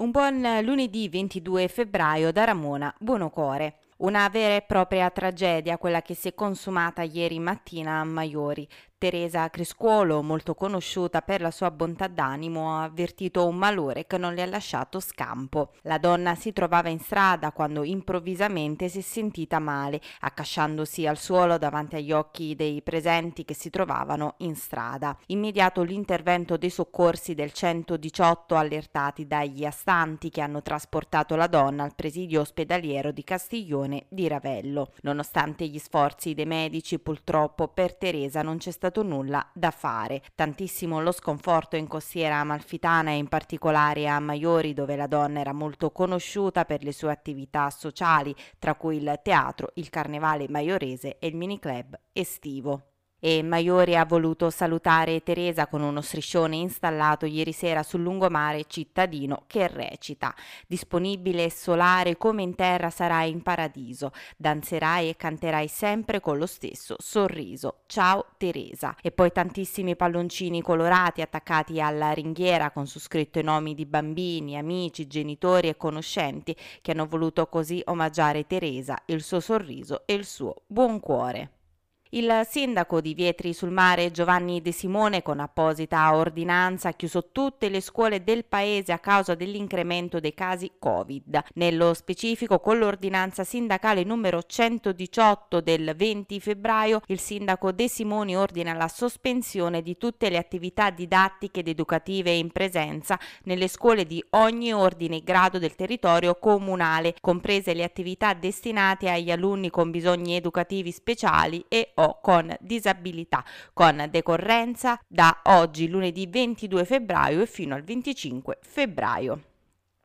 Un buon lunedì 22 febbraio da Ramona Buonocore. Una vera e propria tragedia quella che si è consumata ieri mattina a Maiori. Teresa Criscuolo, molto conosciuta per la sua bontà d'animo, ha avvertito un malore che non le ha lasciato scampo. La donna si trovava in strada quando improvvisamente si è sentita male, accasciandosi al suolo davanti agli occhi dei presenti che si trovavano in strada. Immediato l'intervento dei soccorsi del 118 allertati dagli astanti che hanno trasportato la donna al presidio ospedaliero di Castiglione di Ravello. Nonostante gli sforzi dei medici, purtroppo per Teresa non c'è stato stato nulla da fare. Tantissimo lo sconforto in costiera amalfitana e in particolare a Maiori dove la donna era molto conosciuta per le sue attività sociali, tra cui il teatro, il carnevale maiorese e il miniclub estivo e Maiori ha voluto salutare Teresa con uno striscione installato ieri sera sul lungomare cittadino che recita. Disponibile e solare come in terra sarai in paradiso. Danzerai e canterai sempre con lo stesso sorriso. Ciao Teresa. E poi tantissimi palloncini colorati attaccati alla ringhiera con su scritto i nomi di bambini amici genitori e conoscenti che hanno voluto così omaggiare Teresa il suo sorriso e il suo buon cuore il sindaco di Vietri sul Mare Giovanni De Simone con apposita ordinanza ha chiuso tutte le scuole del paese a causa dell'incremento dei casi Covid. Nello specifico con l'ordinanza sindacale numero 118 del 20 febbraio il sindaco De Simone ordina la sospensione di tutte le attività didattiche ed educative in presenza nelle scuole di ogni ordine e grado del territorio comunale, comprese le attività destinate agli alunni con bisogni educativi speciali e o con disabilità, con decorrenza da oggi lunedì 22 febbraio e fino al 25 febbraio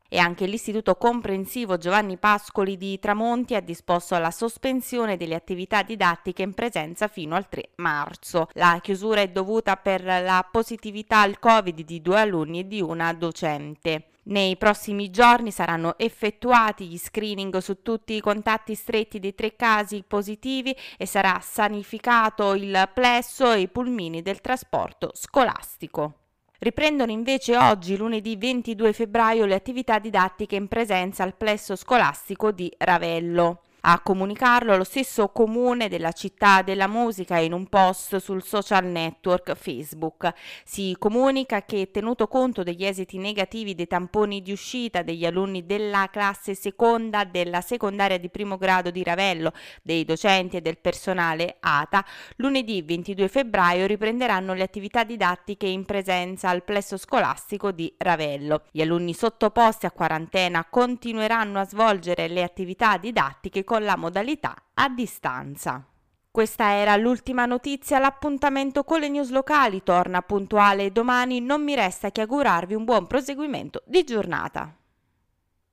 e anche l'Istituto Comprensivo Giovanni Pascoli di Tramonti ha disposto la sospensione delle attività didattiche in presenza fino al 3 marzo. La chiusura è dovuta per la positività al Covid di due alunni e di una docente. Nei prossimi giorni saranno effettuati gli screening su tutti i contatti stretti dei tre casi positivi e sarà sanificato il plesso e i pulmini del trasporto scolastico. Riprendono invece oggi, lunedì 22 febbraio, le attività didattiche in presenza al plesso scolastico di Ravello. A comunicarlo lo stesso comune della città della musica in un post sul social network Facebook. Si comunica che tenuto conto degli esiti negativi dei tamponi di uscita degli alunni della classe seconda della secondaria di primo grado di Ravello, dei docenti e del personale ATA, lunedì 22 febbraio riprenderanno le attività didattiche in presenza al plesso scolastico di Ravello. Gli alunni sottoposti a quarantena continueranno a svolgere le attività didattiche con con la modalità a distanza. Questa era l'ultima notizia, l'appuntamento con le news locali torna puntuale domani, non mi resta che augurarvi un buon proseguimento di giornata.